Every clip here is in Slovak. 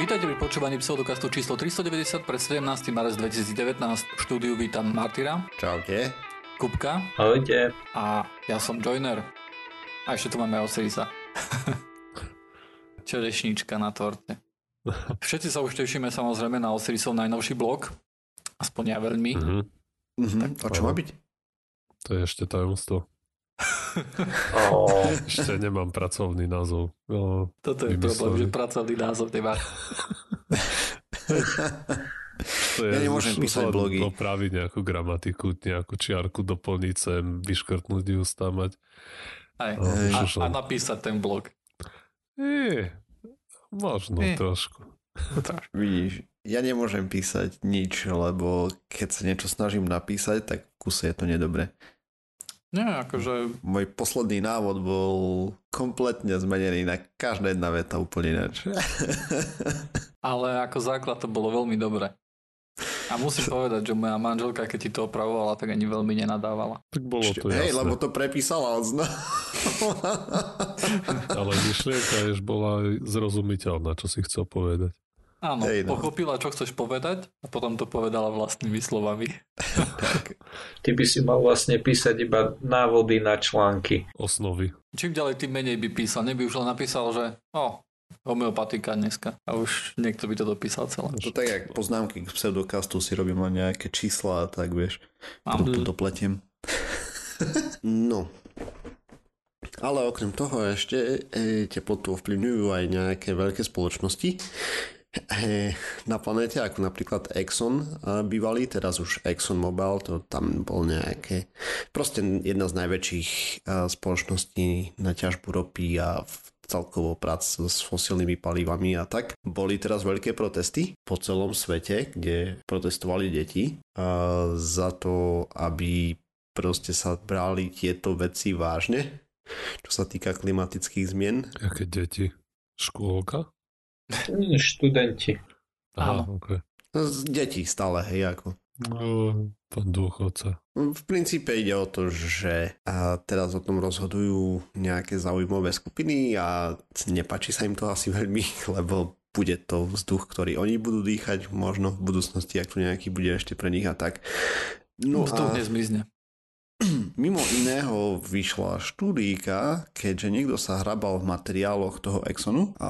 Vítajte pri počúvaní pseudokastu číslo 390 pre 17. marec 2019. V štúdiu vítam Martyra, Čaute. Kupka Ahojte. a ja som Joiner. A ešte tu máme Osirisa. Čerešnička na torte. Všetci sa už tešíme samozrejme na Osirisov najnovší blog. Aspoň ja veľmi. Mhm. Mhm. A čo má byť? To je ešte tajomstvo. Oh, Ešte nemám pracovný názov. No, Toto je problém, že pracovný názov nemá. to je Ja nemôžem písať blogy. Opraviť nejakú gramatiku, nejakú čiarku doplniť sem, vyškrtnúť ju, stamať. Aj. No, A, a napísať ten blog. Nie, možno Nie. trošku. Vidíš, ja nemôžem písať nič, lebo keď sa niečo snažím napísať, tak v kuse je to nedobre. Nie, akože Môj posledný návod bol kompletne zmenený na každá jedna veta úplne ináč. Ale ako základ to bolo veľmi dobré. A musím povedať, že moja manželka, keď ti to opravovala, tak ani veľmi nenadávala. Tak bolo to Hej, lebo to prepísala od zna. Ale myšlienka jež bola zrozumiteľná, čo si chcel povedať. Áno, Hej, no. pochopila, čo chceš povedať a potom to povedala vlastnými slovami. ty by si mal vlastne písať iba návody na články. Osnovy. Čím ďalej, tým menej by písal. Neby už len napísal, že o, homeopatika dneska. A už niekto by to dopísal celé. To tak, jak poznámky k pseudokastu si robím len nejaké čísla a tak, vieš. To dopletiem. no. Ale okrem toho ešte e, teplotu ovplyvňujú aj nejaké veľké spoločnosti na planéte, ako napríklad Exxon bývalý, teraz už Exxon Mobil, to tam bol nejaké, proste jedna z najväčších spoločností na ťažbu ropy a v celkovo prác s fosilnými palivami a tak. Boli teraz veľké protesty po celom svete, kde protestovali deti za to, aby proste sa brali tieto veci vážne, čo sa týka klimatických zmien. Aké deti? Škôlka? Študenti. Aha, Áno. okay. Z Deti stále, hej, ako. No, pán dôchodca. V princípe ide o to, že a teraz o tom rozhodujú nejaké zaujímavé skupiny a nepačí sa im to asi veľmi, lebo bude to vzduch, ktorý oni budú dýchať možno v budúcnosti, ak tu nejaký bude ešte pre nich a tak. No Vzduch a nezmizne. Mimo iného vyšla štúdíka, keďže niekto sa hrabal v materiáloch toho Exxonu a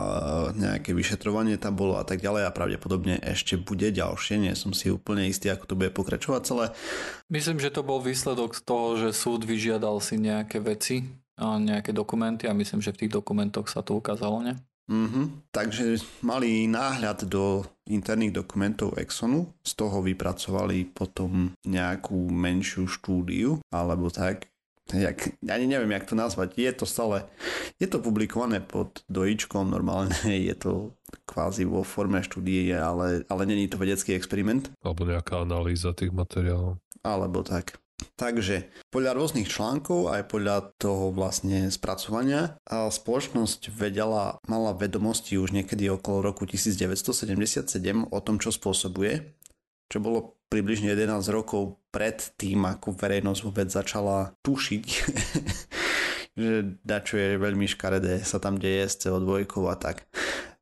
nejaké vyšetrovanie tam bolo a tak ďalej a pravdepodobne ešte bude ďalšie, nie som si úplne istý, ako to bude pokračovať celé. Myslím, že to bol výsledok z toho, že súd vyžiadal si nejaké veci, a nejaké dokumenty a myslím, že v tých dokumentoch sa to ukázalo, ne? Mhm. Takže mali náhľad do interných dokumentov Exxonu, z toho vypracovali potom nejakú menšiu štúdiu, alebo tak. Jak, ani neviem, jak to nazvať. Je to stále, je to publikované pod dojičkom, normálne je to kvázi vo forme štúdie, ale, ale není to vedecký experiment, Alebo nejaká analýza tých materiálov. alebo tak. Takže podľa rôznych článkov aj podľa toho vlastne spracovania spoločnosť vedela, mala vedomosti už niekedy okolo roku 1977 o tom, čo spôsobuje, čo bolo približne 11 rokov pred tým, ako verejnosť vôbec začala tušiť, že dačo je veľmi škaredé, sa tam deje s CO2 a tak.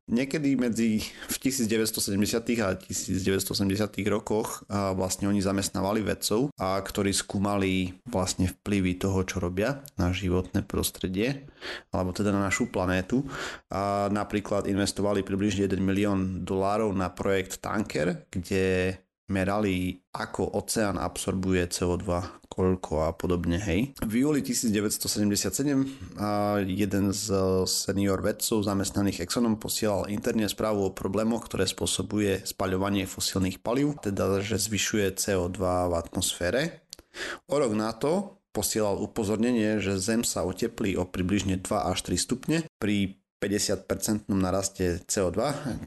Niekedy medzi v 1970. a 1980. rokoch vlastne oni zamestnávali vedcov, a ktorí skúmali vlastne vplyvy toho, čo robia na životné prostredie, alebo teda na našu planétu. A napríklad investovali približne 1 milión dolárov na projekt Tanker, kde merali, ako oceán absorbuje CO2, koľko a podobne, hej. V júli 1977 a jeden z senior vedcov zamestnaných Exxonom posielal interne správu o problémoch, ktoré spôsobuje spaľovanie fosílnych palív, teda že zvyšuje CO2 v atmosfére. O rok na to posielal upozornenie, že Zem sa oteplí o približne 2 až 3 stupne pri 50% naraste CO2,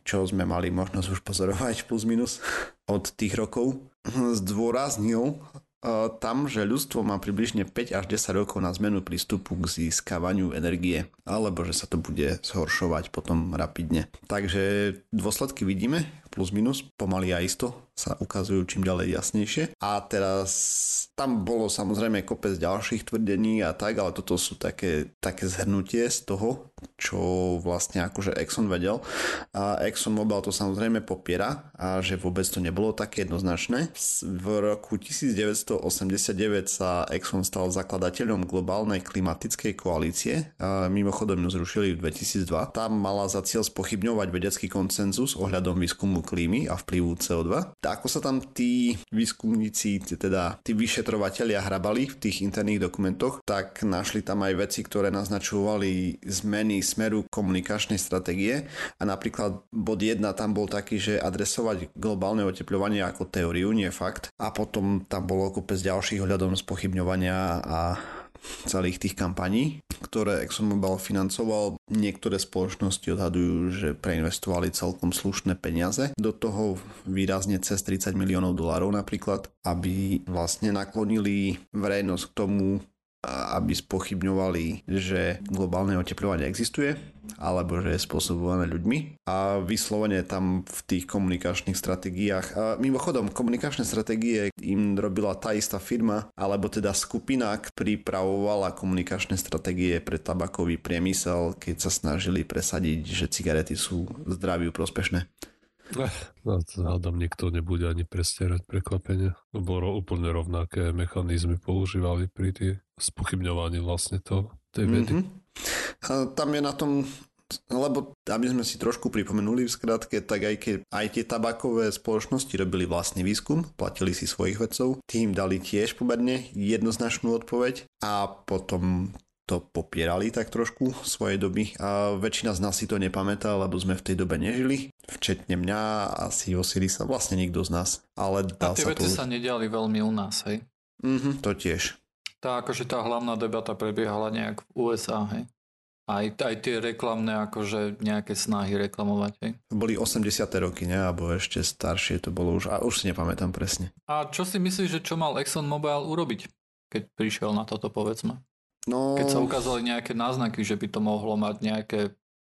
čo sme mali možnosť už pozorovať plus minus od tých rokov. Zdôraznil uh, tam, že ľudstvo má približne 5 až 10 rokov na zmenu prístupu k získavaniu energie, alebo že sa to bude zhoršovať potom rapidne. Takže dôsledky vidíme, plus minus, pomaly a isto sa ukazujú čím ďalej jasnejšie. A teraz tam bolo samozrejme kopec ďalších tvrdení a tak, ale toto sú také, také zhrnutie z toho, čo vlastne akože Exxon vedel. A Exxon Mobil to samozrejme popiera a že vôbec to nebolo také jednoznačné. V roku 1989 sa Exxon stal zakladateľom globálnej klimatickej koalície. A mimochodom ju zrušili v 2002. Tam mala za cieľ spochybňovať vedecký koncenzus ohľadom výskumu klímy a vplyvu CO2 ako sa tam tí výskumníci, teda tí vyšetrovatelia hrabali v tých interných dokumentoch, tak našli tam aj veci, ktoré naznačovali zmeny smeru komunikačnej stratégie a napríklad bod 1 tam bol taký, že adresovať globálne oteplovanie ako teóriu, nie fakt. A potom tam bolo kopec ďalších ohľadom spochybňovania a celých tých kampaní, ktoré ExxonMobil financoval. Niektoré spoločnosti odhadujú, že preinvestovali celkom slušné peniaze. Do toho výrazne cez 30 miliónov dolárov napríklad, aby vlastne naklonili verejnosť k tomu, aby spochybňovali, že globálne oteplovanie existuje alebo že je spôsobované ľuďmi a vyslovene tam v tých komunikačných stratégiách a mimochodom komunikačné stratégie im robila tá istá firma alebo teda skupina pripravovala komunikačné stratégie pre tabakový priemysel keď sa snažili presadiť, že cigarety sú zdraviu prospešné. No, hádam, nikto nebude ani prestierať prekvapenie, lebo úplne rovnaké mechanizmy používali pri tých spochybňovaní vlastne to, tej vedy. Mm-hmm. Tam je na tom lebo aby sme si trošku pripomenuli v skratke, tak aj, keď, aj tie tabakové spoločnosti robili vlastný výskum, platili si svojich vedcov, tým dali tiež pomerne jednoznačnú odpoveď a potom to popierali tak trošku svojej doby a väčšina z nás si to nepamätá, lebo sme v tej dobe nežili, včetne mňa a si sa vlastne nikto z nás. Ale dá a tie sa veci to... sa nediali veľmi u nás, hej? Mhm, to tiež. Tá, akože tá hlavná debata prebiehala nejak v USA, hej? Aj, aj tie reklamné, akože nejaké snahy reklamovať, hej? Boli 80. roky, ne? Alebo ešte staršie to bolo už, a už si nepamätám presne. A čo si myslíš, že čo mal ExxonMobil urobiť, keď prišiel na toto, povedzme? No... Keď sa ukázali nejaké náznaky, že by to mohlo mať nejaké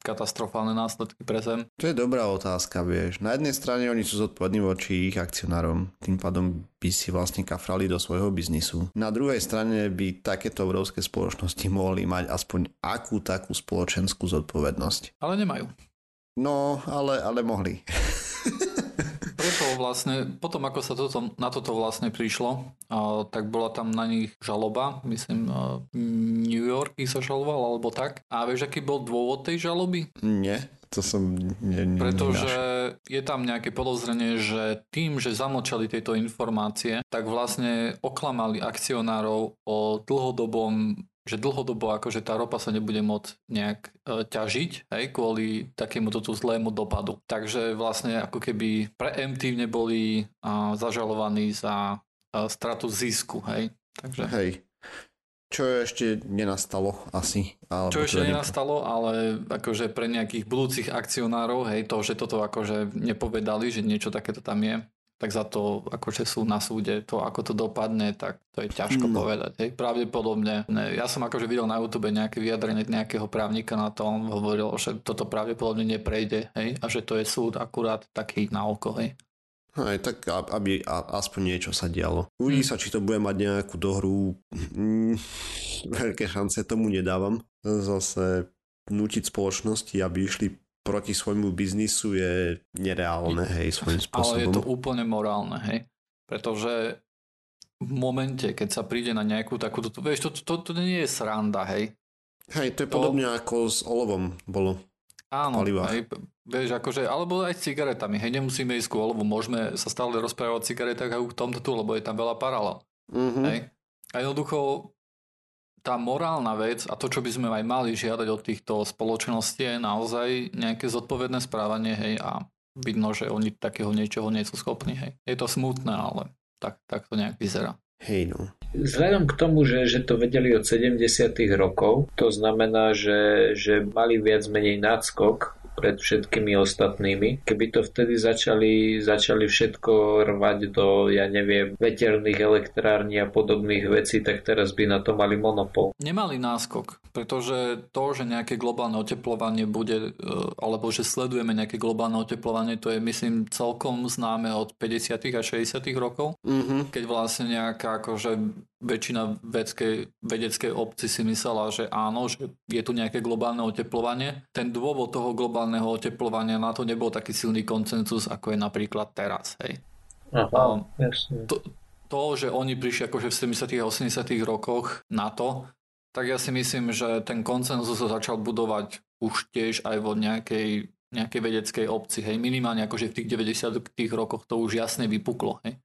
katastrofálne následky pre Zem? To je dobrá otázka, vieš. Na jednej strane oni sú zodpovední voči ich akcionárom, tým pádom by si vlastne kafrali do svojho biznisu. Na druhej strane by takéto obrovské spoločnosti mohli mať aspoň akú takú spoločenskú zodpovednosť. Ale nemajú. No, ale, ale mohli. preto vlastne, potom ako sa toto, na toto vlastne prišlo, a, tak bola tam na nich žaloba, myslím a, New York ich sa žaloval alebo tak. A vieš, aký bol dôvod tej žaloby? Nie, to som... Ne, ne, Pretože je tam nejaké podozrenie, že tým, že zamlčali tieto informácie, tak vlastne oklamali akcionárov o dlhodobom že dlhodobo akože tá ropa sa nebude môcť nejak e, ťažiť hej, kvôli takému tú zlému dopadu. Takže vlastne ako keby preemptívne boli a, zažalovaní za a, stratu zisku. Hej. Takže... Hej. Čo ešte nenastalo asi. Alebo Čo ešte nenastalo, ale akože pre nejakých budúcich akcionárov, hej, to, že toto akože nepovedali, že niečo takéto tam je, tak za to, akože sú na súde, to ako to dopadne, tak to je ťažko no. povedať. Hej. Pravdepodobne, ne, ja som akože videl na YouTube nejaké vyjadrenie nejakého právnika na to, on hovoril, že toto pravdepodobne neprejde hej, a že to je súd akurát taký na oko. Hej. Aj tak, aby aspoň niečo sa dialo. Uvidí hmm. sa, či to bude mať nejakú dohru. Mm, veľké šance tomu nedávam. Zase nutiť spoločnosti, aby išli proti svojmu biznisu je nereálne, hej, svojím spôsobom. Ale je to úplne morálne, hej. Pretože v momente, keď sa príde na nejakú takúto, vieš, to, to, to nie je sranda, hej. Hej, to je to... podobne ako s olovom bolo. Áno, hej, vieš, akože, alebo aj s cigaretami, hej, nemusíme ísť ku olovu, môžeme sa stále rozprávať o cigaretách aj o tomto tu, lebo je tam veľa paralel. Mm-hmm. Hej. A jednoducho tá morálna vec a to, čo by sme aj mali žiadať od týchto spoločností je naozaj nejaké zodpovedné správanie, hej, a vidno, že oni takého niečoho nie sú schopní, hej. Je to smutné, ale tak, tak to nejak vyzerá. Hej no. Vzhľadom k tomu, že, že to vedeli od 70. rokov, to znamená, že, že mali viac menej náskok pred všetkými ostatnými. Keby to vtedy začali, začali všetko rvať do, ja neviem, veterných elektrární a podobných vecí, tak teraz by na to mali monopol. Nemali náskok, pretože to, že nejaké globálne oteplovanie bude, e, alebo že sledujeme nejaké globálne oteplovanie, to je myslím celkom známe od 50. a 60. rokov, mm-hmm. keď vlastne nejaká akože väčšina vedeckej, vedeckej obci si myslela, že áno, že je tu nejaké globálne oteplovanie. Ten dôvod toho globálneho oteplovania na to nebol taký silný koncenzus, ako je napríklad teraz. Hej. Aha, To, to, že oni prišli akože v 70. a 80. rokoch na to, tak ja si myslím, že ten koncenzus sa začal budovať už tiež aj vo nejakej, nejakej vedeckej obci. Hej. Minimálne akože v tých 90. rokoch to už jasne vypuklo. Hej.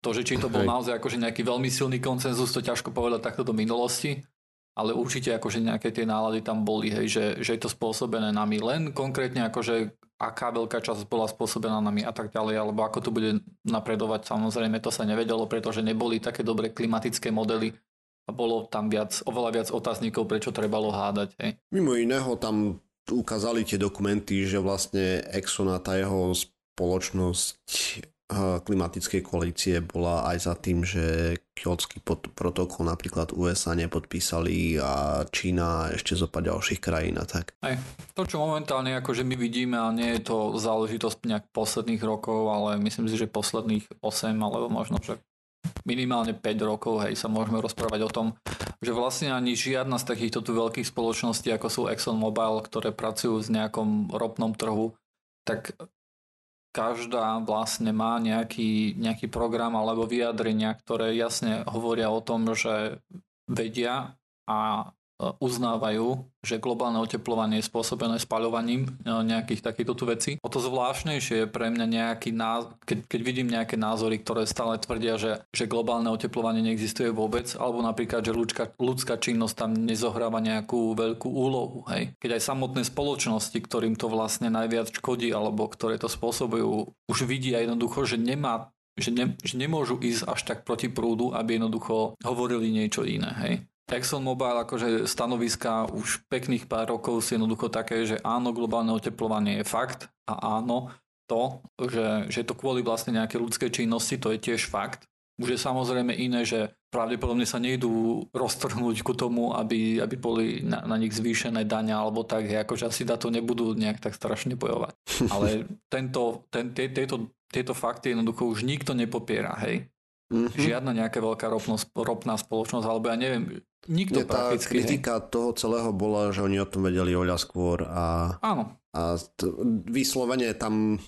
To, že či to bol naozaj akože nejaký veľmi silný koncenzus, to ťažko povedať takto do minulosti, ale určite akože nejaké tie nálady tam boli, hej, že, že je to spôsobené nami len konkrétne akože aká veľká časť bola spôsobená nami a tak ďalej, alebo ako to bude napredovať, samozrejme to sa nevedelo, pretože neboli také dobré klimatické modely a bolo tam viac, oveľa viac otáznikov, prečo trebalo hádať. Hej. Mimo iného tam ukázali tie dokumenty, že vlastne Exxon a tá jeho spoločnosť klimatickej koalície bola aj za tým, že kiotský protokol napríklad USA nepodpísali a Čína a ešte zopa ďalších krajín a tak. Aj, to, čo momentálne akože my vidíme, a nie je to záležitosť nejak posledných rokov, ale myslím si, že posledných 8 alebo možno, že minimálne 5 rokov, hej, sa môžeme rozprávať o tom, že vlastne ani žiadna z takýchto tu veľkých spoločností, ako sú ExxonMobil, ktoré pracujú v nejakom ropnom trhu, tak každá vlastne má nejaký, nejaký program alebo vyjadrenia, ktoré jasne hovoria o tom, že vedia a uznávajú, že globálne oteplovanie je spôsobené spaľovaním e, nejakých takýchto tu vecí. O to zvláštnejšie je pre mňa nejaký názor, keď, keď vidím nejaké názory, ktoré stále tvrdia, že, že globálne oteplovanie neexistuje vôbec, alebo napríklad, že ľudská, ľudská činnosť tam nezohráva nejakú veľkú úlohu. Hej? Keď aj samotné spoločnosti, ktorým to vlastne najviac škodí, alebo ktoré to spôsobujú, už vidia jednoducho, že nemá že, ne, že nemôžu ísť až tak proti prúdu, aby jednoducho hovorili niečo iné. Hej? ExxonMobil akože stanoviska už pekných pár rokov sú jednoducho také, že áno, globálne oteplovanie je fakt a áno, to, že, že to kvôli vlastne nejaké ľudskej činnosti, to je tiež fakt. Už je samozrejme iné, že pravdepodobne sa nejdú roztrhnúť ku tomu, aby, aby boli na, na nich zvýšené dania alebo tak, hej, akože asi na to nebudú nejak tak strašne bojovať. Ale tento, ten, tieto, tieto fakty jednoducho už nikto nepopiera, hej. Mm-hmm. Žiadna nejaká veľká ropnosť, ropná spoločnosť, alebo ja neviem, Nikto Nie, tá kritika hej. toho celého bola, že oni o tom vedeli oľa skôr a, Áno. a t- vyslovene tam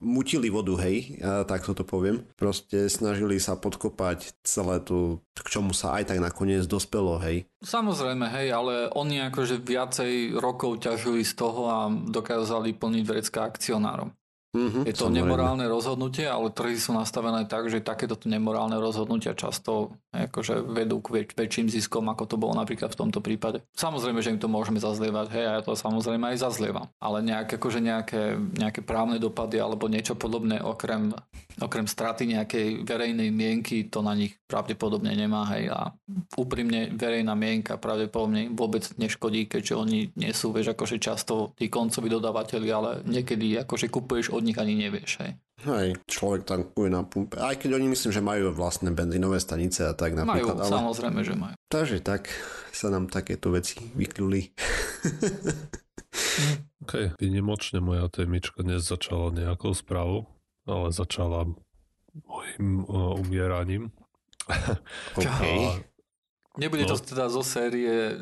mutili vodu, hej, ja tak to poviem. Proste snažili sa podkopať celé to, k čomu sa aj tak nakoniec dospelo, hej. Samozrejme, hej, ale oni akože viacej rokov ťažili z toho a dokázali plniť vrecka akcionárom. Mm-hmm, je to samozrejme. nemorálne rozhodnutie, ale trhy sú nastavené tak, že takéto nemorálne rozhodnutia často akože vedú k väč- väčším ziskom, ako to bolo napríklad v tomto prípade. Samozrejme, že im to môžeme zazlievať, hej, a ja to samozrejme aj zazlievam. Ale nejak, akože nejaké, nejaké právne dopady alebo niečo podobné, okrem, okrem straty nejakej verejnej mienky, to na nich pravdepodobne nemá, hej, a úprimne verejná mienka pravdepodobne vôbec neškodí, keďže oni nie sú, vieš, akože často tí koncoví dodávateľi, ale niekedy akože kupuješ od nich ani nevieš, hej. Hej, človek tankuje na pumpe. Aj keď oni myslím, že majú vlastné benzínové stanice a tak napríklad. Majú, ale... samozrejme, že majú. Takže tak sa nám takéto veci vykľuli. ok, vynimočne moja témička dnes začala nejakou správou, ale začala mojim uh, umieraním. OK. A... Nebude no. to teda zo série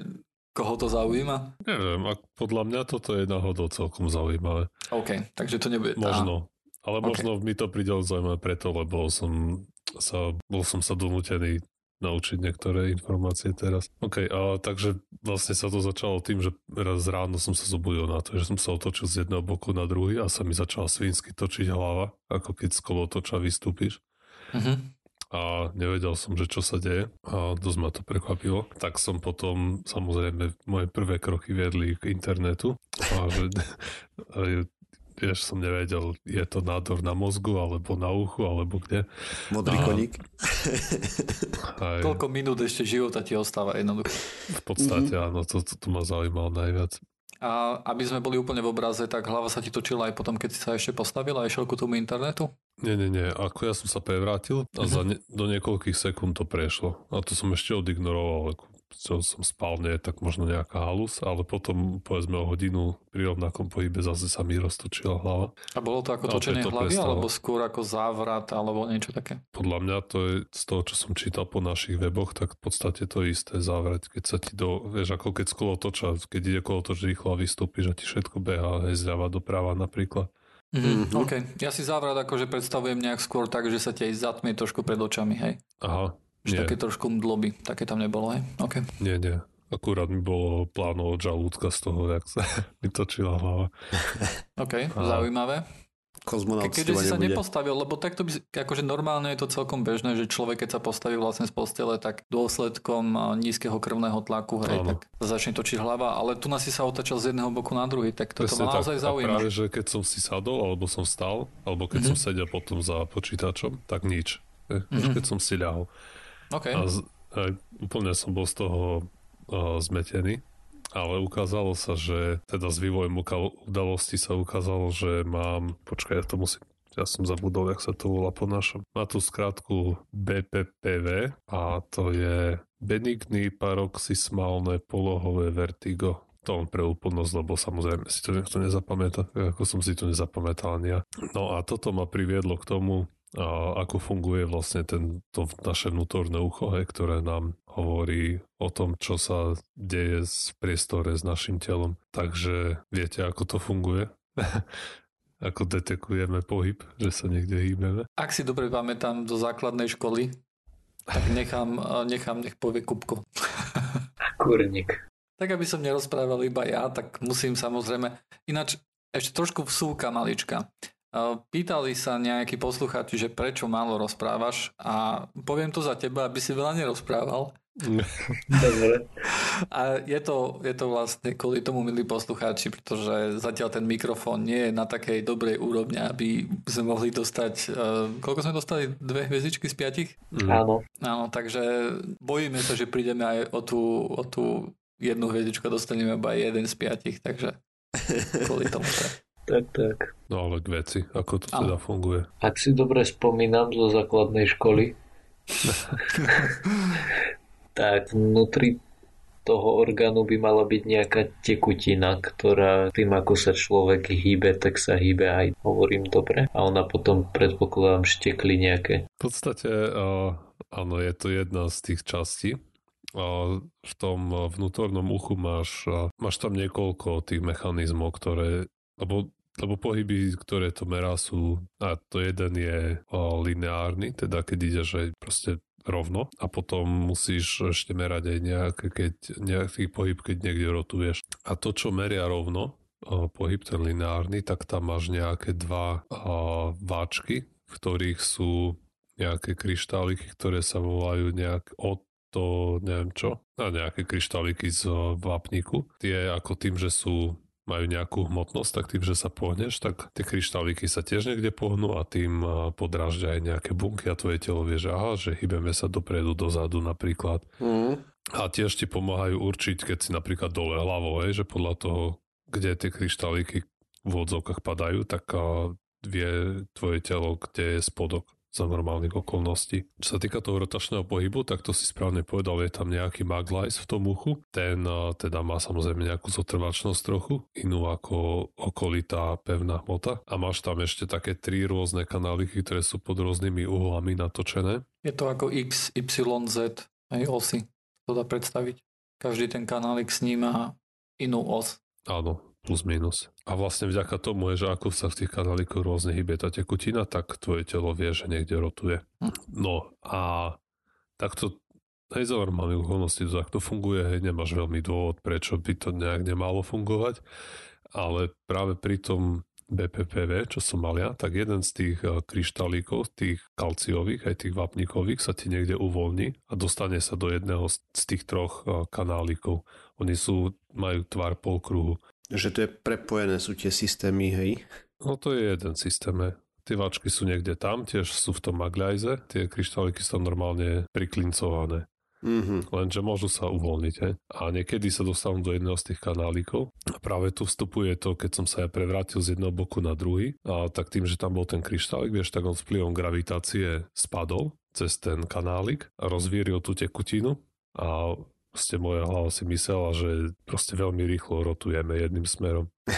Koho to zaujíma? Neviem, ak podľa mňa toto je náhodou celkom zaujímavé. OK, takže to nebude... Možno. Ale možno okay. mi to príde zaujímavé preto, lebo som sa, bol som sa donútený naučiť niektoré informácie teraz. OK, a takže vlastne sa to začalo tým, že raz ráno som sa zobudil na to, že som sa otočil z jedného boku na druhý a sa mi začala svinsky točiť hlava, ako keď z kolotoča vystúpiš. Uh-huh a nevedel som, že čo sa deje a dosť ma to prekvapilo. Tak som potom, samozrejme, moje prvé kroky viedli k internetu a že vieš, som nevedel, je to nádor na mozgu, alebo na uchu, alebo kde. Modrý a... koník. Aj... Koľko minút ešte života ti ostáva jednoducho. V podstate mm-hmm. áno, to, to, to ma zaujímalo najviac. A aby sme boli úplne v obraze, tak hlava sa ti točila aj potom, keď si sa ešte postavila a išiel ku tomu internetu? Nie, nie, nie. Ako ja som sa prevrátil a za ne, do niekoľkých sekúnd to prešlo. A to som ešte odignoroval čo som spal, nie tak možno nejaká halus, ale potom povedzme o hodinu pri rovnakom pohybe zase sa mi roztočila hlava. A bolo to ako točenie to hlavy, prestalo. alebo skôr ako závrat, alebo niečo také? Podľa mňa to je z toho, čo som čítal po našich weboch, tak v podstate to isté závrat, keď sa ti do, vieš, ako keď skolo toča, keď ide kolo toč rýchlo a vystúpiš a ti všetko beha, hej, zľava doprava napríklad. Mm-hmm. OK. Ja si závrat akože predstavujem nejak skôr tak, že sa ti aj zatmie trošku pred očami, hej? Aha, že také trošku mdloby, také tam nebolo, hej? Okay. Nie, nie. Akurát mi bolo pláno od žalúdka z toho, jak sa mi točila hlava. OK, a... zaujímavé. Ke, keďže si sa nebude. nepostavil, lebo takto by, akože normálne je to celkom bežné, že človek keď sa postaví vlastne z postele, tak dôsledkom nízkeho krvného tlaku, hej, tak začne točiť hlava, ale tu nás si sa otačal z jedného boku na druhý, tak toto ma naozaj zaujíma. práve, že keď som si sadol, alebo som stal, alebo keď mm-hmm. som sedel potom za počítačom, tak nič. Mm-hmm. keď som si ľahol. Okay. A, z, a úplne som bol z toho a, zmetený, ale ukázalo sa, že teda s vývojom udalosti sa ukázalo, že mám, počkaj, ja to musím ja som zabudol, jak sa to volá po našom. Má tu skrátku BPPV a to je benigný paroxysmálne polohové vertigo. To on pre úplnosť, lebo samozrejme si to niekto nezapamätá, ako som si to nezapamätal ani ja. No a toto ma priviedlo k tomu, a ako funguje vlastne ten, to naše vnútorné ucho, hej, ktoré nám hovorí o tom, čo sa deje v priestore s našim telom. Takže viete, ako to funguje? ako detekujeme pohyb, že sa niekde hýbeme? Ak si dobre pamätám zo základnej školy, tak nechám, nechám nech povie Kupko. Kurník. Tak aby som nerozprával iba ja, tak musím samozrejme... Ináč ešte trošku vsúka malička. Pýtali sa nejakí poslucháči, že prečo málo rozprávaš a poviem to za teba, aby si veľa nerozprával. Dobre. A je to, je to vlastne kvôli tomu, milí poslucháči, pretože zatiaľ ten mikrofón nie je na takej dobrej úrovni, aby sme mohli dostať, uh, koľko sme dostali? Dve hviezdičky z piatich? Mm. Áno. Áno, takže bojíme sa, že prídeme aj o tú, o tú jednu hviezdičku a dostaneme iba jeden z piatich, takže kvôli tomu. Tak, tak. No ale k veci, ako to teda funguje. Ak si dobre spomínam zo základnej školy, tak vnútri toho orgánu by mala byť nejaká tekutina, ktorá tým, ako sa človek hýbe, tak sa hýbe aj, hovorím dobre. A ona potom, predpokladám, štekli nejaké. V podstate, uh, áno, je to jedna z tých častí. Uh, v tom vnútornom uchu máš, uh, máš tam niekoľko tých mechanizmov, ktoré lebo, lebo pohyby, ktoré to merá sú, a to jeden je o, lineárny, teda keď ide, že proste rovno a potom musíš ešte merať aj nejaký, keď, nejaký pohyb, keď niekde rotuješ. A to, čo meria rovno, o, pohyb ten lineárny, tak tam máš nejaké dva o, váčky, v ktorých sú nejaké kryštáliky, ktoré sa volajú nejak od to neviem čo, a nejaké kryštáliky z vápniku. Tie ako tým, že sú majú nejakú hmotnosť, tak tým, že sa pohneš, tak tie kryštáliky sa tiež niekde pohnú a tým podráždia aj nejaké bunky a tvoje telo vie, že aha, že hýbeme sa dopredu, dozadu napríklad. Mm. A tiež ti pomáhajú určiť, keď si napríklad dole hlavou, že podľa toho, kde tie kryštáliky v odzovkách padajú, tak vie tvoje telo, kde je spodok za normálnych okolností. Čo sa týka toho rotačného pohybu, tak to si správne povedal, je tam nejaký maglajs v tom uchu. Ten teda má samozrejme nejakú zotrvačnosť trochu, inú ako okolitá pevná hmota. A máš tam ešte také tri rôzne kanáliky, ktoré sú pod rôznymi uhlami natočené. Je to ako X, Y, Z, aj osy. To dá predstaviť. Každý ten kanálik sníma inú os. Áno, plus minus. A vlastne vďaka tomu je, že ako sa v tých kanálikoch rôzne hýbe tá tekutina, tak tvoje telo vie, že niekde rotuje. No a takto hej, za normálnych okolností to takto funguje, hej, nemáš veľmi dôvod, prečo by to nejak nemalo fungovať, ale práve pri tom BPPV, čo som mal ja, tak jeden z tých eh, kryštálíkov, tých kalciových, aj tých vapníkových, sa ti niekde uvoľní a dostane sa do jedného z tých troch eh, kanálikov. Oni sú, majú tvar polkruhu. Že to je prepojené sú tie systémy, hej? No to je jeden systém, hej. Tie váčky sú niekde tam, tiež sú v tom magľajze, tie kryštáliky sú normálne priklincované. Mm-hmm. Lenže môžu sa uvoľniť. He? A niekedy sa dostanú do jedného z tých kanálikov. A práve tu vstupuje to, keď som sa ja prevrátil z jedného boku na druhý, a tak tým, že tam bol ten kryštálik, vieš, tak on vplyvom gravitácie spadol cez ten kanálik a rozvíril tú tekutinu a proste moja hlava si myslela, že proste veľmi rýchlo rotujeme jedným smerom.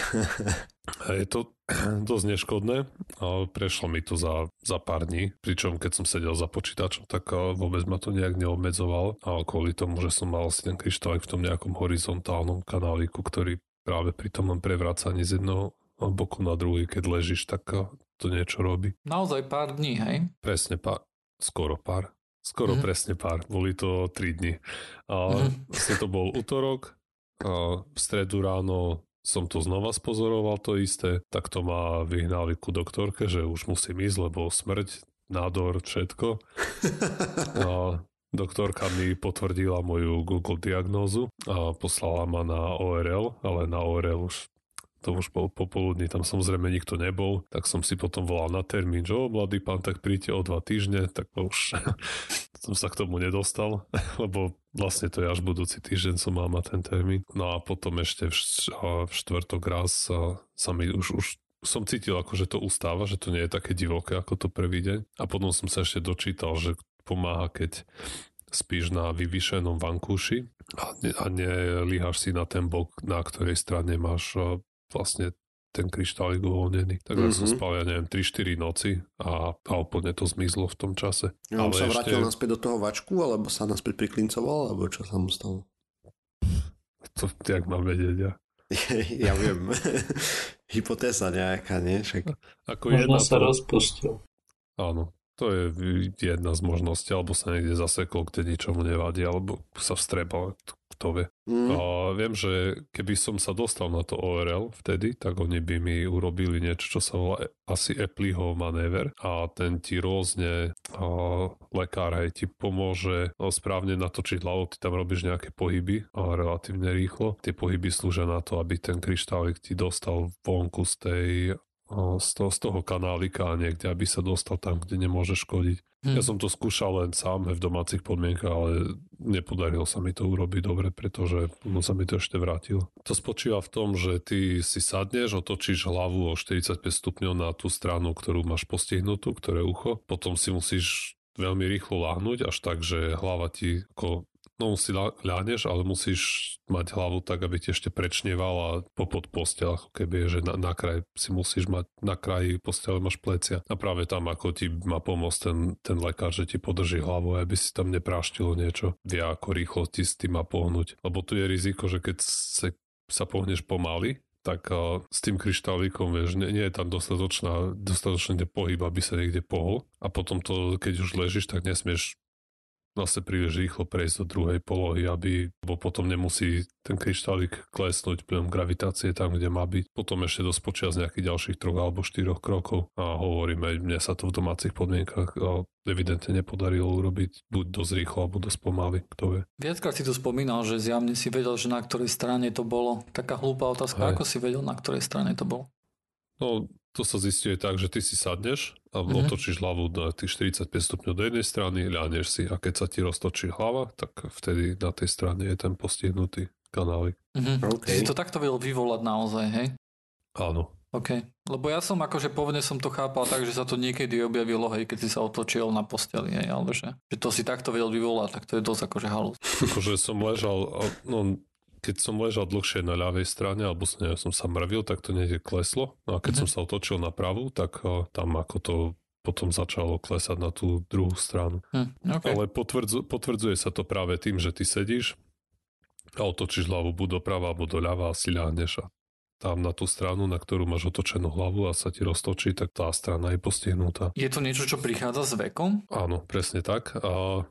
A je to dosť neškodné, ale prešlo mi to za, za pár dní, pričom keď som sedel za počítačom, tak vôbec ma to nejak neobmedzoval, ale kvôli tomu, že som mal si ten kryštálek v tom nejakom horizontálnom kanáliku, ktorý práve pri tom prevracaní z jedného boku na druhý, keď ležíš, tak to niečo robí. Naozaj pár dní, hej? Presne pár, skoro pár. Skoro mm-hmm. presne pár, boli to 3 dní. A mm-hmm. vlastne to bol útorok, a v stredu ráno som to znova spozoroval to isté, tak to ma vyhnali ku doktorke, že už musím ísť, lebo smrť, nádor, všetko. A doktorka mi potvrdila moju Google diagnózu a poslala ma na ORL, ale na ORL už to už bol popoludní, tam samozrejme nikto nebol, tak som si potom volal na termín, že o, mladý pán, tak príďte o dva týždne, tak už som sa k tomu nedostal, lebo vlastne to je až budúci týždeň som mať ten termín. No a potom ešte v, štvrtok raz sa, mi už, už som cítil ako, že to ustáva, že to nie je také divoké ako to prvý deň. A potom som sa ešte dočítal, že pomáha, keď spíš na vyvýšenom vankúši a, ne, a nelíhaš si na ten bok, na ktorej strane máš vlastne ten kryštálik uvoľnený. Tak mm-hmm. som spal, ja neviem, 3-4 noci a, a úplne to zmizlo v tom čase. Ja, Ale sa ešte... vrátil naspäť do toho vačku, alebo sa naspäť priklincoval, alebo čo sa mu stalo? To jak mám vedieť ja. ja viem. Hypotéza nejaká, nie? Však... Ako Možno sa to... rozpustil. Áno, to je jedna z možností, alebo sa niekde zasekol, kde ničomu nevadí, alebo sa vstrebal kto vie. Mm. A viem, že keby som sa dostal na to ORL vtedy, tak oni by mi urobili niečo, čo sa volá asi Appleho manéver a ten ti rôzne a lekár aj ti pomôže no, správne natočiť hlavu, ty tam robíš nejaké pohyby a relatívne rýchlo. Tie pohyby slúžia na to, aby ten kryštálik ti dostal vonku z tej z toho, z toho kanálika niekde, aby sa dostal tam, kde nemôže škodiť. Hmm. Ja som to skúšal len sám v domácich podmienkach, ale nepodarilo sa mi to urobiť dobre, pretože no, sa mi to ešte vrátil. To spočíva v tom, že ty si sadneš, otočíš hlavu o 45 stupňov na tú stranu, ktorú máš postihnutú, ktoré ucho. Potom si musíš veľmi rýchlo láhnuť, až tak, že hlava ti ako no si ľahneš, ale musíš mať hlavu tak, aby ti ešte prečnievala popod postel, ako keby že na, na kraj si musíš mať, na kraji postele máš plecia. A práve tam, ako ti má pomôcť ten, ten lekár, že ti podrží hlavu, aby si tam nepráštilo niečo, vie ako rýchlo ti s tým má pohnúť. Lebo tu je riziko, že keď sa, sa pohneš pomaly, tak uh, s tým kryštálikom, vieš, nie, nie je tam dostatočná, dostatočný pohyb, aby sa niekde pohol. A potom to, keď už ležíš, tak nesmieš vlastne príliš rýchlo prejsť do druhej polohy, aby, lebo potom nemusí ten kryštálik klesnúť plnom gravitácie tam, kde má byť. Potom ešte dosť počia z nejakých ďalších troch alebo štyroch krokov a hovoríme, mne sa to v domácich podmienkach evidentne nepodarilo urobiť buď dosť rýchlo alebo dosť pomaly, kto vie. Viackrát si tu spomínal, že zjavne si vedel, že na ktorej strane to bolo. Taká hlúpa otázka, Hej. ako si vedel, na ktorej strane to bolo? No, to sa zistuje tak, že ty si sadneš a mm-hmm. otočíš hlavu na tých 45 stupňov do jednej strany, ľaneš si a keď sa ti roztočí hlava, tak vtedy na tej strane je ten postihnutý kanálik. Mm-hmm. Okay. Si to takto vedel vyvolať naozaj, hej? Áno. OK. Lebo ja som akože pôvodne som to chápal tak, že sa to niekedy objavilo, hej, keď si sa otočil na posteli, hej, alebo že, že to si takto vedel vyvolať, tak to je dosť akože halus. Akože som ležal, no keď som ležal dlhšie na ľavej strane, alebo som, neviem, som sa mrvil, tak to niekde kleslo. No a keď mm-hmm. som sa otočil na pravú, tak uh, tam ako to potom začalo klesať na tú druhú stranu. Hm, okay. Ale potvrdzu, potvrdzuje sa to práve tým, že ty sedíš a otočíš hlavu buď doprava alebo doľava a si ľahneš a tam na tú stranu, na ktorú máš otočenú hlavu a sa ti roztočí, tak tá strana je postihnutá. Je to niečo, čo prichádza s vekom? Áno, presne tak. A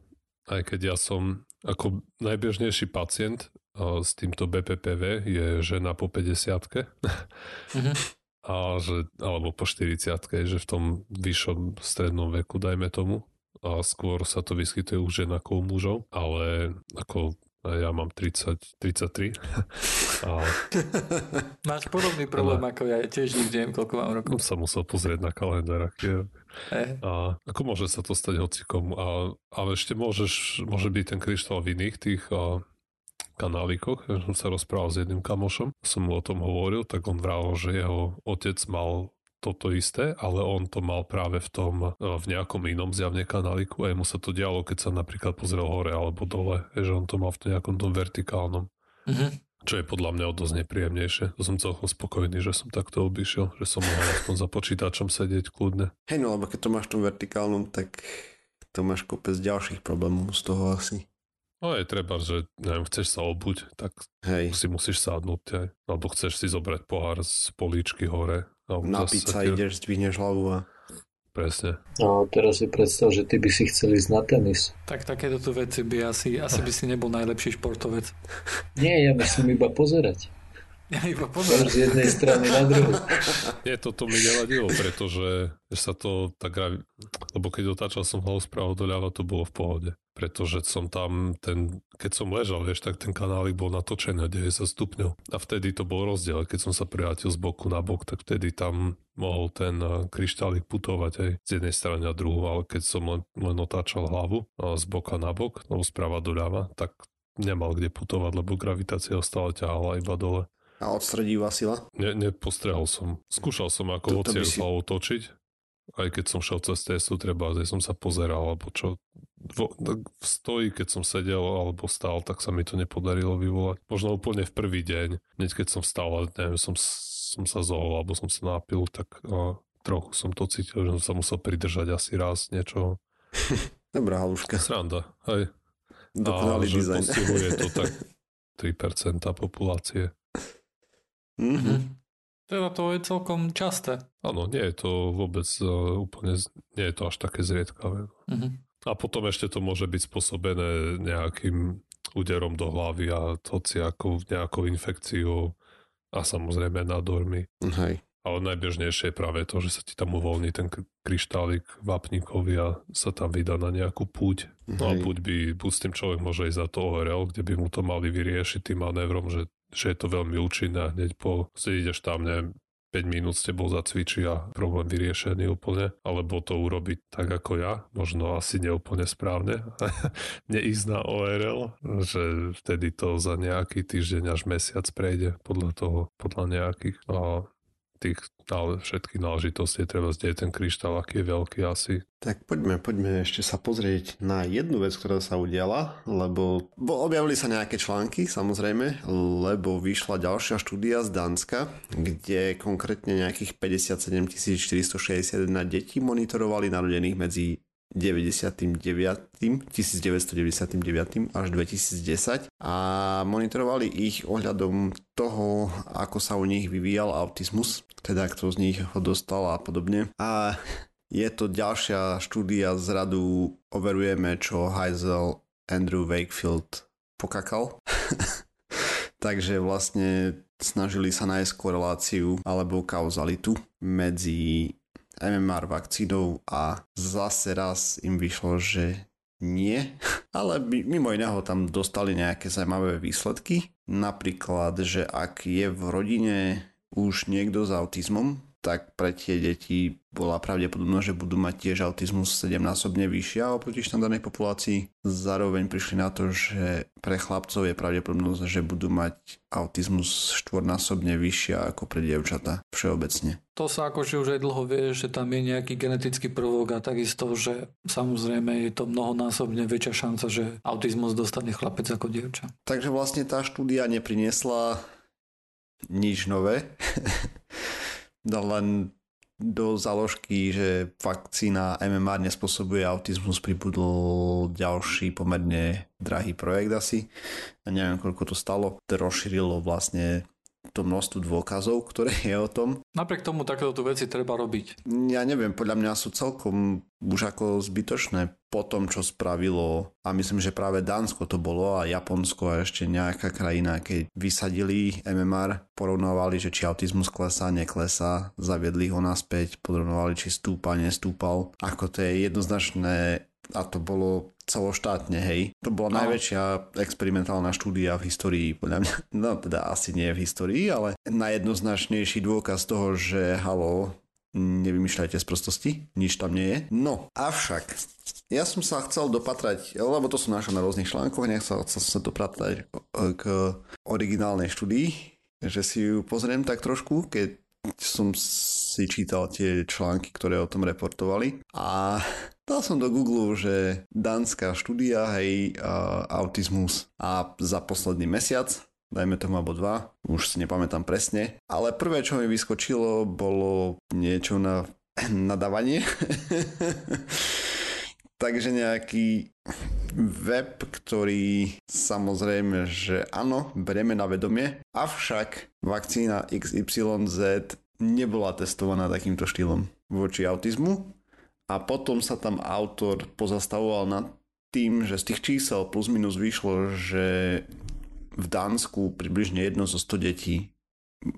aj keď ja som ako najbežnejší pacient s týmto BPPV je žena po 50 mm-hmm. a že, alebo po 40 že v tom vyššom strednom veku, dajme tomu. A skôr sa to vyskytuje u žen ako u mužov, ale ako ja mám 30, 33. a... Máš podobný problém a... ako ja, tiež nikde neviem, koľko mám rokov. Som musel pozrieť na kalendár, aký je. E. A ako môže sa to stať hocikom? A, ale ešte môžeš, môže byť ten kryštál v iných tých a, kanálikoch. Ja som sa rozprával s jedným kamošom, som mu o tom hovoril, tak on vral, že jeho otec mal toto isté, ale on to mal práve v tom, e, v nejakom inom zjavne kanáliku a jemu sa to dialo, keď sa napríklad pozrel hore alebo dole, že on to mal v nejakom tom vertikálnom. Mm-hmm. Čo je podľa mňa o dosť nepríjemnejšie. To som celkom spokojný, že som takto obišiel, že som mohol aspoň za počítačom sedieť kľudne. Hej, no lebo keď to máš v tom vertikálnom, tak to máš kopec ďalších problémov z toho asi. No je treba, že neviem, chceš sa obuť, tak Hej. si musíš sadnúť aj. Alebo chceš si zobrať pohár z políčky hore. Napiť sa tie... ideš, zdvihneš hlavu a... Presne. No teraz si predstav, že ty by si chcel ísť na tenis. Tak takéto tu veci by asi, asi by si nebol najlepší športovec. Nie, ja myslím iba pozerať. Ja iba pozerám. Z jednej strany na druhú. Nie, toto mi nevadilo, pretože sa to tak... Lebo keď otáčal som hlavu spravo doľava, to bolo v pohode. Pretože som tam, ten, keď som ležal, vieš, tak ten kanálik bol natočený 90 stupňov. A vtedy to bol rozdiel. Keď som sa prihátil z boku na bok, tak vtedy tam mohol ten eh, kryštálik putovať aj z jednej strany na druhú, ale keď som len, len otáčal hlavu eh, z boka na bok, alebo sprava doľava, tak nemal kde putovať, lebo gravitácia stále ťahala iba dole. A odstredivá sila? Ne, nepostrehol som. Skúšal som ako hociak si... hlavou točiť. Aj keď som šel cez testu, treba, že som sa pozeral, alebo čo. Vo, v stoji, keď som sedel alebo stál, tak sa mi to nepodarilo vyvolať. Možno úplne v prvý deň, hneď keď som vstal a neviem, som, som sa zohol alebo som sa napil, tak a, trochu som to cítil, že som sa musel pridržať asi raz niečo. Dobrá haluška. Sranda, hej. Dokonalý dizajn. postihuje to tak 3% populácie. Mm-hmm. Teda to je celkom časté. Áno, nie je to vôbec uh, úplne, nie je to až také zriedkavé. Mm-hmm. A potom ešte to môže byť spôsobené nejakým úderom do hlavy a hociakou nejakou infekciou a samozrejme nádormi. Hej. Ale najbežnejšie je práve to, že sa ti tam uvoľní ten kryštálik vápnikovi a sa tam vydá na nejakú púť. No a buď, by, buď s tým človek môže ísť za to ORL, kde by mu to mali vyriešiť tým manévrom, že že je to veľmi účinné. Hneď po, si tam, neviem, 5 minút s tebou zacvičí a problém vyriešený úplne, alebo to urobiť tak ako ja, možno asi neúplne správne, neísť na ORL, že vtedy to za nejaký týždeň až mesiac prejde podľa toho, podľa nejakých tých všetkých náležitostí treba zdieť ten kryštál, aký je veľký asi. Tak poďme, poďme ešte sa pozrieť na jednu vec, ktorá sa udiala, lebo objavili sa nejaké články, samozrejme, lebo vyšla ďalšia štúdia z Dánska, kde konkrétne nejakých 57 461 detí monitorovali narodených medzi 99, 1999 až 2010 a monitorovali ich ohľadom toho, ako sa u nich vyvíjal autizmus, teda kto z nich ho dostal a podobne. A je to ďalšia štúdia z radu overujeme, čo Heisel Andrew Wakefield pokakal. Takže vlastne snažili sa nájsť koreláciu alebo kauzalitu medzi MMR vakcínou a zase raz im vyšlo, že nie, ale mimo iného tam dostali nejaké zaujímavé výsledky. Napríklad, že ak je v rodine už niekto s autizmom, tak pre tie deti bola pravdepodobnosť, že budú mať tiež autizmus 7-násobne vyššia oproti štandardnej populácii. Zároveň prišli na to, že pre chlapcov je pravdepodobnosť, že budú mať autizmus štvornásobne vyššia ako pre dievčata všeobecne. To sa akože už aj dlho vie, že tam je nejaký genetický prvok a takisto, že samozrejme je to mnohonásobne väčšia šanca, že autizmus dostane chlapec ako dievča. Takže vlastne tá štúdia nepriniesla nič nové. len do založky, že vakcína MMR nespôsobuje autizmus, pribudol ďalší pomerne drahý projekt asi. A neviem, koľko to stalo. To rozšírilo vlastne to množstvo dôkazov, ktoré je o tom. Napriek tomu takéto veci treba robiť. Ja neviem, podľa mňa sú celkom už ako zbytočné po tom, čo spravilo, a myslím, že práve Dánsko to bolo a Japonsko a ešte nejaká krajina, keď vysadili MMR, porovnávali, že či autizmus klesá, neklesá, zaviedli ho naspäť, porovnávali, či stúpa, nestúpal. Ako to je jednoznačné a to bolo celoštátne, hej. To bola no. najväčšia experimentálna štúdia v histórii, podľa mňa. No teda asi nie v histórii, ale najjednoznačnejší dôkaz toho, že halo, nevymýšľajte z prostosti, nič tam nie je. No, avšak, ja som sa chcel dopatrať, lebo to som našiel na rôznych článkoch, nechcel som sa dopatrať k originálnej štúdii, že si ju pozriem tak trošku, keď som si čítal tie články, ktoré o tom reportovali a dal som do Google, že dánska štúdia, hej, uh, autizmus a za posledný mesiac dajme tomu alebo dva, už si nepamätám presne. Ale prvé, čo mi vyskočilo, bolo niečo na nadávanie. Takže nejaký web, ktorý samozrejme, že áno, berieme na vedomie, avšak vakcína XYZ nebola testovaná takýmto štýlom voči autizmu a potom sa tam autor pozastavoval nad tým, že z tých čísel plus minus vyšlo, že v Dánsku približne jedno zo 100 detí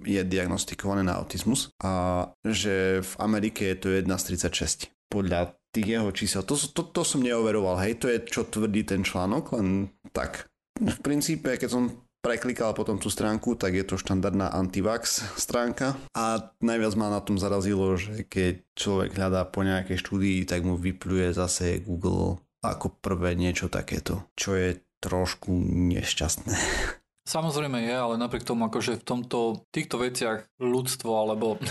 je diagnostikované na autizmus a že v Amerike je to 1 z 36. Podľa tých jeho čísel. To, to, to som neoveroval, hej, to je čo tvrdí ten článok, len tak. V princípe, keď som preklikal potom tú stránku, tak je to štandardná antivax stránka a najviac ma na tom zarazilo, že keď človek hľadá po nejakej štúdii, tak mu vypluje zase Google ako prvé niečo takéto, čo je trošku nešťastné. Samozrejme je, ale napriek tomu akože v tomto, týchto veciach ľudstvo alebo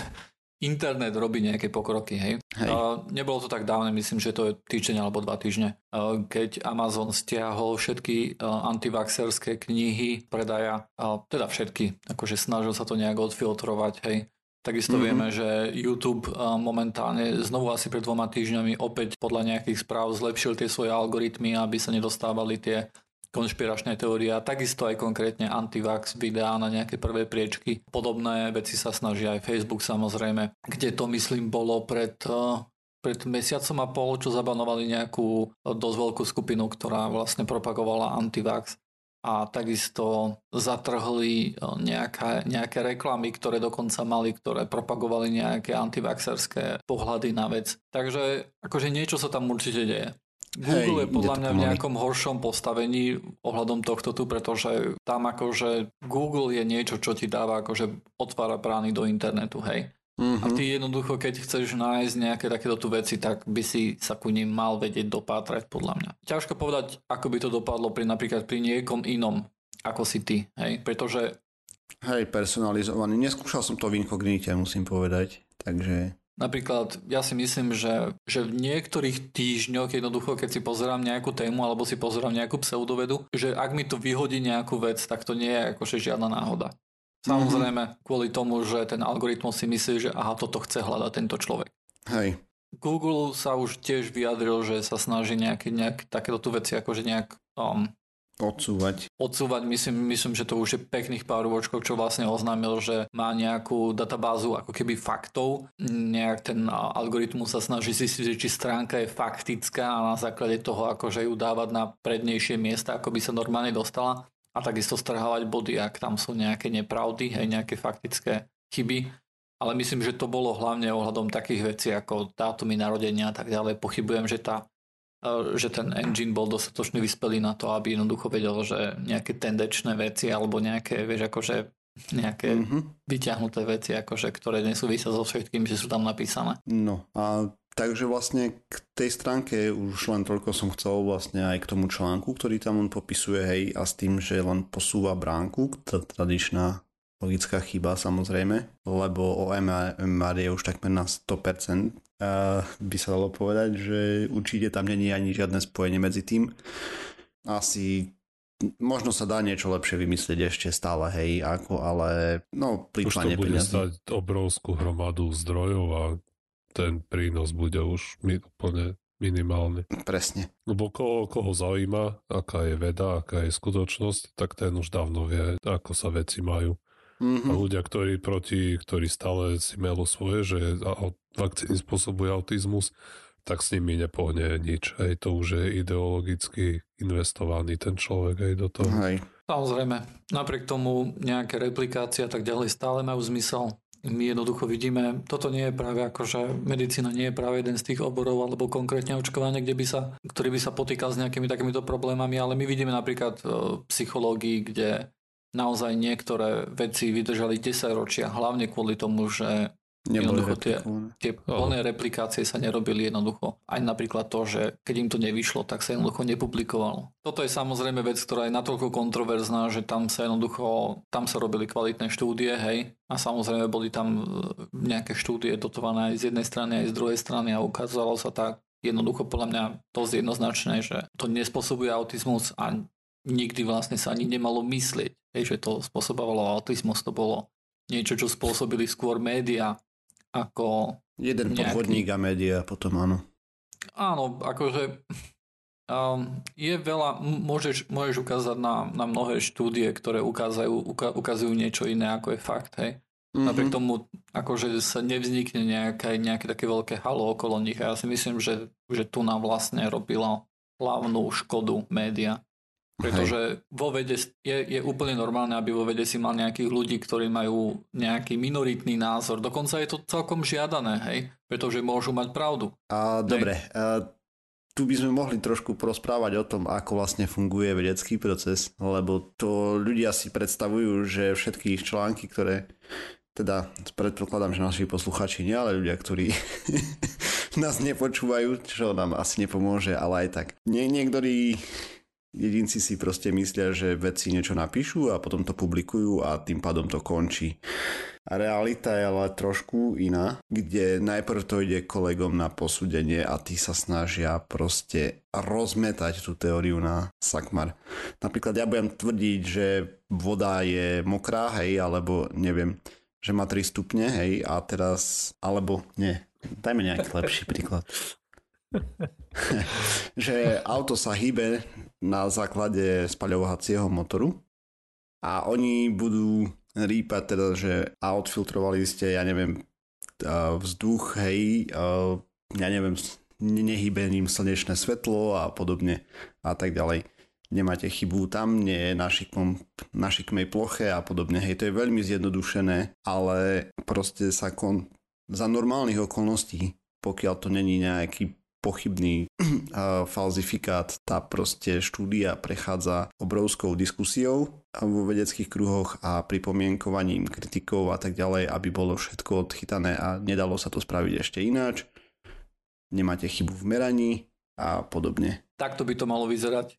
internet robí nejaké pokroky, hej. hej. Uh, nebolo to tak dávne, myslím, že to je týždeň alebo dva týždne, uh, keď Amazon stiahol všetky uh, antivaxerské knihy predaja, uh, teda všetky, akože snažil sa to nejak odfiltrovať, hej. Takisto mm-hmm. vieme, že YouTube momentálne znovu asi pred dvoma týždňami opäť podľa nejakých správ zlepšil tie svoje algoritmy, aby sa nedostávali tie konšpiračné teórie a takisto aj konkrétne antivax videá na nejaké prvé priečky. Podobné veci sa snaží aj Facebook samozrejme, kde to myslím bolo pred eh, pred mesiacom a pol, čo zabanovali nejakú dosť veľkú skupinu, ktorá vlastne propagovala antivax a takisto zatrhli eh, nejaké, nejaké reklamy, ktoré dokonca mali, ktoré propagovali nejaké antivaxerské pohľady na vec. Takže akože niečo sa tam určite deje. Google Hej, je podľa mňa v nejakom horšom postavení ohľadom tohto tu, pretože tam akože Google je niečo, čo ti dáva akože otvára brány do internetu, hej. Mm-hmm. A ty jednoducho, keď chceš nájsť nejaké takéto tu veci, tak by si sa ku ním mal vedieť dopátrať, podľa mňa. Ťažko povedať, ako by to dopadlo pri napríklad pri niekom inom, ako si ty, hej, pretože... Hej, personalizovaný. Neskúšal som to v inkognite, musím povedať, takže... Napríklad ja si myslím, že, že v niektorých týždňoch jednoducho, keď si pozerám nejakú tému alebo si pozerám nejakú pseudovedu, že ak mi to vyhodí nejakú vec, tak to nie je akože žiadna náhoda. Samozrejme, mm-hmm. kvôli tomu, že ten algoritmus si myslí, že aha, toto chce hľadať tento človek. Hej. Google sa už tiež vyjadril, že sa snaží nejaké, nejak, takéto tu veci akože nejak um, Odsúvať. Odsúvať, myslím, myslím, že to už je pekných pár rôčkov, čo vlastne oznámil, že má nejakú databázu ako keby faktov. Nejak ten algoritmus sa snaží zistiť, či stránka je faktická a na základe toho akože ju dávať na prednejšie miesta, ako by sa normálne dostala. A takisto strhávať body, ak tam sú nejaké nepravdy, aj nejaké faktické chyby. Ale myslím, že to bolo hlavne ohľadom takých vecí ako dátumy narodenia a tak ďalej. Pochybujem, že tá že ten engine bol dostatočne vyspelý na to, aby jednoducho vedel, že nejaké tendečné veci alebo nejaké, vieš, akože nejaké mm-hmm. vyťahnuté veci, akože, ktoré nesúvisia so všetkým, že sú tam napísané. No a takže vlastne k tej stránke už len toľko som chcel vlastne aj k tomu článku, ktorý tam on popisuje, hej, a s tým, že len posúva bránku, tá tradičná logická chyba samozrejme, lebo OMR je už takmer na 100%, by sa dalo povedať, že určite tam není ani žiadne spojenie medzi tým. Asi možno sa dá niečo lepšie vymyslieť ešte stále, hej, ako, ale no, plýtvanie Už to bude peniazy. stať obrovskú hromadu zdrojov a ten prínos bude už úplne minimálny. Presne. Lebo koho, koho zaujíma, aká je veda, aká je skutočnosť, tak ten už dávno vie, ako sa veci majú. Mm-hmm. A ľudia, ktorí proti, ktorí stále si melú svoje, že vakcíny spôsobuje autizmus, tak s nimi nepohne nič. Aj to už je ideologicky investovaný ten človek aj do toho. Hej. Samozrejme, napriek tomu nejaké replikácie a tak ďalej stále majú zmysel. my jednoducho vidíme, toto nie je práve akože medicína nie je práve jeden z tých oborov alebo konkrétne očkovanie, kde by sa, ktorý by sa potýkal s nejakými takýmito problémami, ale my vidíme napríklad v psychológii, kde naozaj niektoré veci vydržali 10 ročia, hlavne kvôli tomu, že Jednoducho tie, tie plné replikácie sa nerobili jednoducho. Aj napríklad to, že keď im to nevyšlo, tak sa jednoducho nepublikovalo. Toto je samozrejme vec, ktorá je natoľko kontroverzná, že tam sa jednoducho, tam sa robili kvalitné štúdie, hej, a samozrejme boli tam e, nejaké štúdie dotované aj z jednej strany, aj z druhej strany a ukázalo sa tak jednoducho podľa mňa dosť jednoznačné, že to nespôsobuje autizmus a nikdy vlastne sa ani nemalo myslieť, hej, že to spôsobovalo autizmus, to bolo niečo, čo spôsobili skôr média, ako... Jeden nejaký... podvodník a média potom áno. Áno, akože um, je veľa, môžeš, môžeš ukázať na, na mnohé štúdie, ktoré ukázajú, uka, ukazujú niečo iné ako je fakt, hej. Mm-hmm. Napriek tomu, akože sa nevznikne nejaké, nejaké také veľké halo okolo nich a ja si myslím, že, že tu nám vlastne robila hlavnú škodu média. Pretože Hej. vo vede je, je úplne normálne, aby vo vede si mal nejakých ľudí, ktorí majú nejaký minoritný názor. Dokonca je to celkom žiadané, hej? Pretože môžu mať pravdu. A, dobre, a, tu by sme mohli trošku prosprávať o tom, ako vlastne funguje vedecký proces, lebo to ľudia si predstavujú, že všetky ich články, ktoré teda predpokladám, že naši posluchači nie, ale ľudia, ktorí nás nepočúvajú, čo nám asi nepomôže, ale aj tak. Nie, niektorí jedinci si proste myslia, že vedci niečo napíšu a potom to publikujú a tým pádom to končí. A realita je ale trošku iná, kde najprv to ide kolegom na posúdenie a tí sa snažia proste rozmetať tú teóriu na sakmar. Napríklad ja budem tvrdiť, že voda je mokrá, hej, alebo neviem, že má 3 stupne, hej, a teraz, alebo nie, dajme nejaký lepší príklad. že auto sa hýbe na základe spaľovacieho motoru a oni budú rýpať teda, že a odfiltrovali ste, ja neviem, vzduch, hej, ja neviem, nehybením slnečné svetlo a podobne a tak ďalej. Nemáte chybu tam, nie je na, šikmom, na šikmej ploche a podobne. Hej, to je veľmi zjednodušené, ale proste sa kon, za normálnych okolností, pokiaľ to není nejaký pochybný falzifikát. Tá proste štúdia prechádza obrovskou diskusiou vo vedeckých kruhoch a pripomienkovaním kritikov a tak ďalej, aby bolo všetko odchytané a nedalo sa to spraviť ešte ináč. Nemáte chybu v meraní a podobne. Takto by to malo vyzerať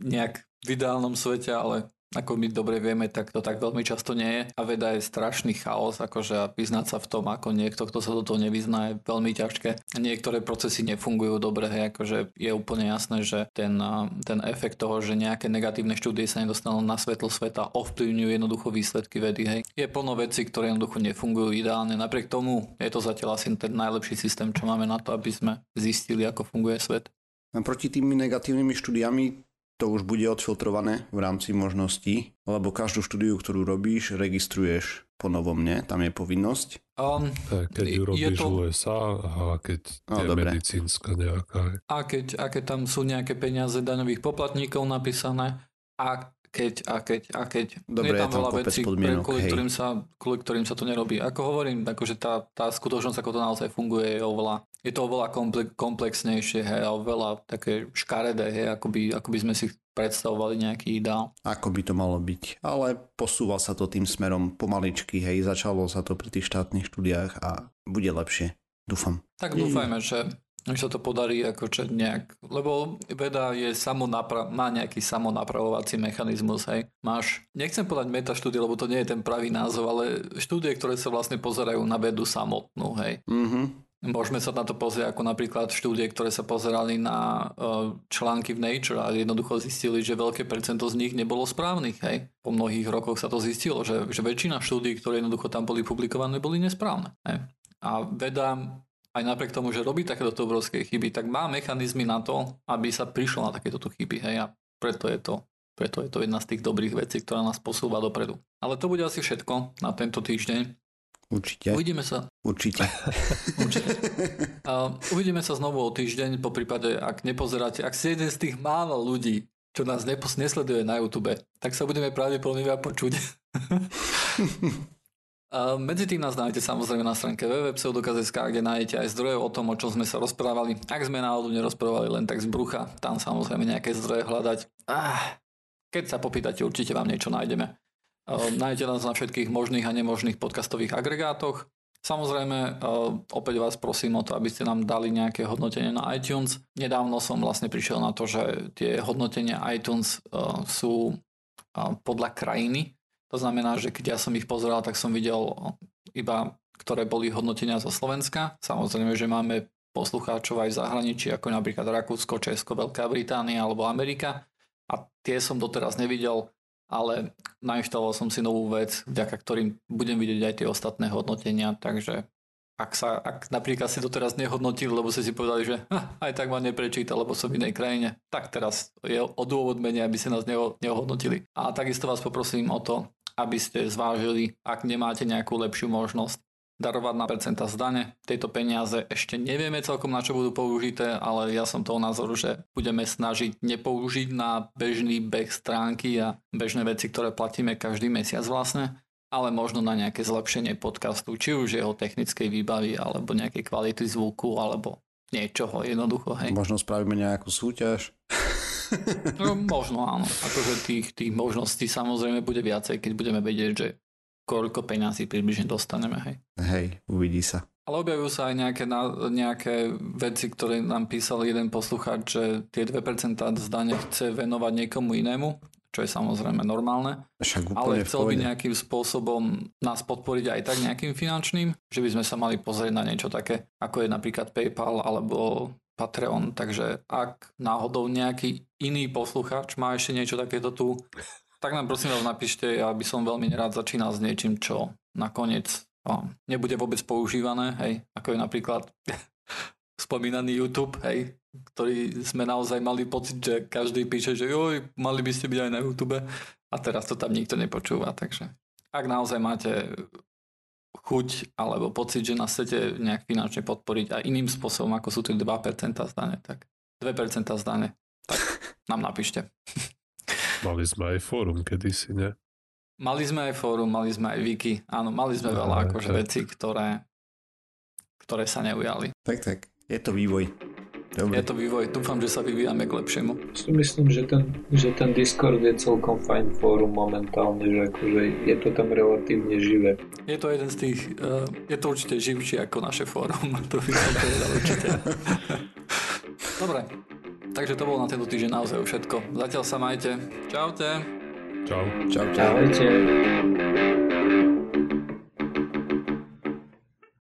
nejak v ideálnom svete, ale ako my dobre vieme, tak to tak veľmi často nie je a veda je strašný chaos, akože vyznať sa v tom, ako niekto, kto sa do toho nevyzná, je veľmi ťažké. Niektoré procesy nefungujú dobre, hej, akože je úplne jasné, že ten, ten efekt toho, že nejaké negatívne štúdie sa nedostanú na svetlo sveta, ovplyvňujú jednoducho výsledky vedy. Hej. Je plno veci, ktoré jednoducho nefungujú ideálne. Napriek tomu je to zatiaľ asi ten najlepší systém, čo máme na to, aby sme zistili, ako funguje svet. Proti tými negatívnymi štúdiami to už bude odfiltrované v rámci možností, lebo každú štúdiu, ktorú robíš, registruješ po novom, nie? Tam je povinnosť. Um, keď ju robíš to... v USA a keď no, je dobre. medicínska nejaká. A keď, a keď tam sú nejaké peniaze daňových poplatníkov napísané a keď a keď a keď. Dobre, je tam, je tam veľa vecí, kvôli, ktorým sa, kvôli ktorým sa to nerobí. Ako hovorím, akože tá, tá skutočnosť, ako to naozaj funguje, je oveľa, je to oveľa komplexnejšie hej, a oveľa také škaredé, hej, ako by, ako by sme si predstavovali nejaký ideál. Ako by to malo byť. Ale posúva sa to tým smerom pomaličky, hej, začalo sa to pri tých štátnych štúdiách a bude lepšie. Dúfam. Tak dúfajme, že že sa to podarí ako čo nejak, lebo veda je samonapra- má nejaký samonapravovací mechanizmus, hej. Máš, nechcem povedať metaštúdie, lebo to nie je ten pravý názov, ale štúdie, ktoré sa vlastne pozerajú na vedu samotnú, hej. Mm-hmm. Môžeme sa na to pozrieť ako napríklad štúdie, ktoré sa pozerali na uh, články v Nature a jednoducho zistili, že veľké percento z nich nebolo správnych. Hej. Po mnohých rokoch sa to zistilo, že, že väčšina štúdí, ktoré jednoducho tam boli publikované, boli nesprávne. Hej. A veda aj napriek tomu, že robí takéto obrovské chyby, tak má mechanizmy na to, aby sa prišlo na takéto chyby. Hej, a preto je to preto je to jedna z tých dobrých vecí, ktorá nás posúva dopredu. Ale to bude asi všetko na tento týždeň. Určite. Uvidíme sa. Určite. Určite. Uh, uvidíme sa znovu o týždeň, po prípade, ak nepozeráte, ak si jeden z tých málo ľudí, čo nás nepos- nesleduje na YouTube, tak sa budeme pravdepodobne počuť. medzi tým nás nájdete samozrejme na stránke www.pseudokazeska, kde nájdete aj zdroje o tom, o čom sme sa rozprávali. Ak sme náhodou nerozprávali len tak z brucha, tam samozrejme nejaké zdroje hľadať. Ah, keď sa popýtate, určite vám niečo nájdeme. Nájdete nás na všetkých možných a nemožných podcastových agregátoch. Samozrejme, opäť vás prosím o to, aby ste nám dali nejaké hodnotenie na iTunes. Nedávno som vlastne prišiel na to, že tie hodnotenia iTunes sú podľa krajiny, to znamená, že keď ja som ich pozeral, tak som videl iba, ktoré boli hodnotenia zo Slovenska. Samozrejme, že máme poslucháčov aj v zahraničí, ako napríklad Rakúsko, Česko, Veľká Británia alebo Amerika. A tie som doteraz nevidel, ale nainštaloval som si novú vec, vďaka ktorým budem vidieť aj tie ostatné hodnotenia, takže ak, sa, ak napríklad si to teraz nehodnotili, lebo ste si povedali, že aj tak ma neprečíta, lebo som v inej krajine, tak teraz je o dôvod menej, aby ste nás neho, nehodnotili. A takisto vás poprosím o to, aby ste zvážili, ak nemáte nejakú lepšiu možnosť, darovať na percenta zdane. Tieto peniaze ešte nevieme celkom na čo budú použité, ale ja som toho názoru, že budeme snažiť nepoužiť na bežný beh stránky a bežné veci, ktoré platíme každý mesiac vlastne, ale možno na nejaké zlepšenie podcastu, či už jeho technickej výbavy, alebo nejakej kvality zvuku, alebo niečoho jednoducho. Hej. Možno spravíme nejakú súťaž. No, možno áno. Akože tých, tých možností samozrejme bude viacej, keď budeme vedieť, že koľko peňazí približne dostaneme. Hej, hej uvidí sa. Ale objavujú sa aj nejaké, nejaké veci, ktoré nám písal jeden poslucháč, že tie 2% zdania chce venovať niekomu inému, čo je samozrejme normálne. Však ale chcel by nejakým spôsobom nás podporiť aj tak nejakým finančným, že by sme sa mali pozrieť na niečo také, ako je napríklad PayPal alebo Patreon, takže ak náhodou nejaký iný poslucháč má ešte niečo takéto tu, tak nám prosím vás napíšte, ja by som veľmi nerád začínal s niečím, čo nakoniec oh, nebude vôbec používané, hej, ako je napríklad spomínaný YouTube, hej, ktorý sme naozaj mali pocit, že každý píše, že joj, mali by ste byť aj na YouTube a teraz to tam nikto nepočúva, takže ak naozaj máte chuť alebo pocit, že nás chcete nejak finančne podporiť a iným spôsobom, ako sú tie 2% zdane, tak 2% zdane, tak nám napíšte. Mali sme aj fórum kedysi, ne? Mali sme aj fórum, mali sme aj wiki, áno, mali sme veľa akože veci, ktoré, ktoré sa neujali. Tak, tak, je to vývoj. Dobre. Je to vývoj, dúfam, že sa vyvíjame k lepšiemu. Si myslím, že ten, že ten Discord je celkom fajn fórum momentálne, že akože je to tam relatívne živé. Je to jeden z tých, uh, je to určite živšie ako naše fórum, to by som povedal určite. Dobre, takže to bolo na tento týždeň naozaj všetko. Zatiaľ sa majte. Čaute. Čau. Čau, čau. Čaute.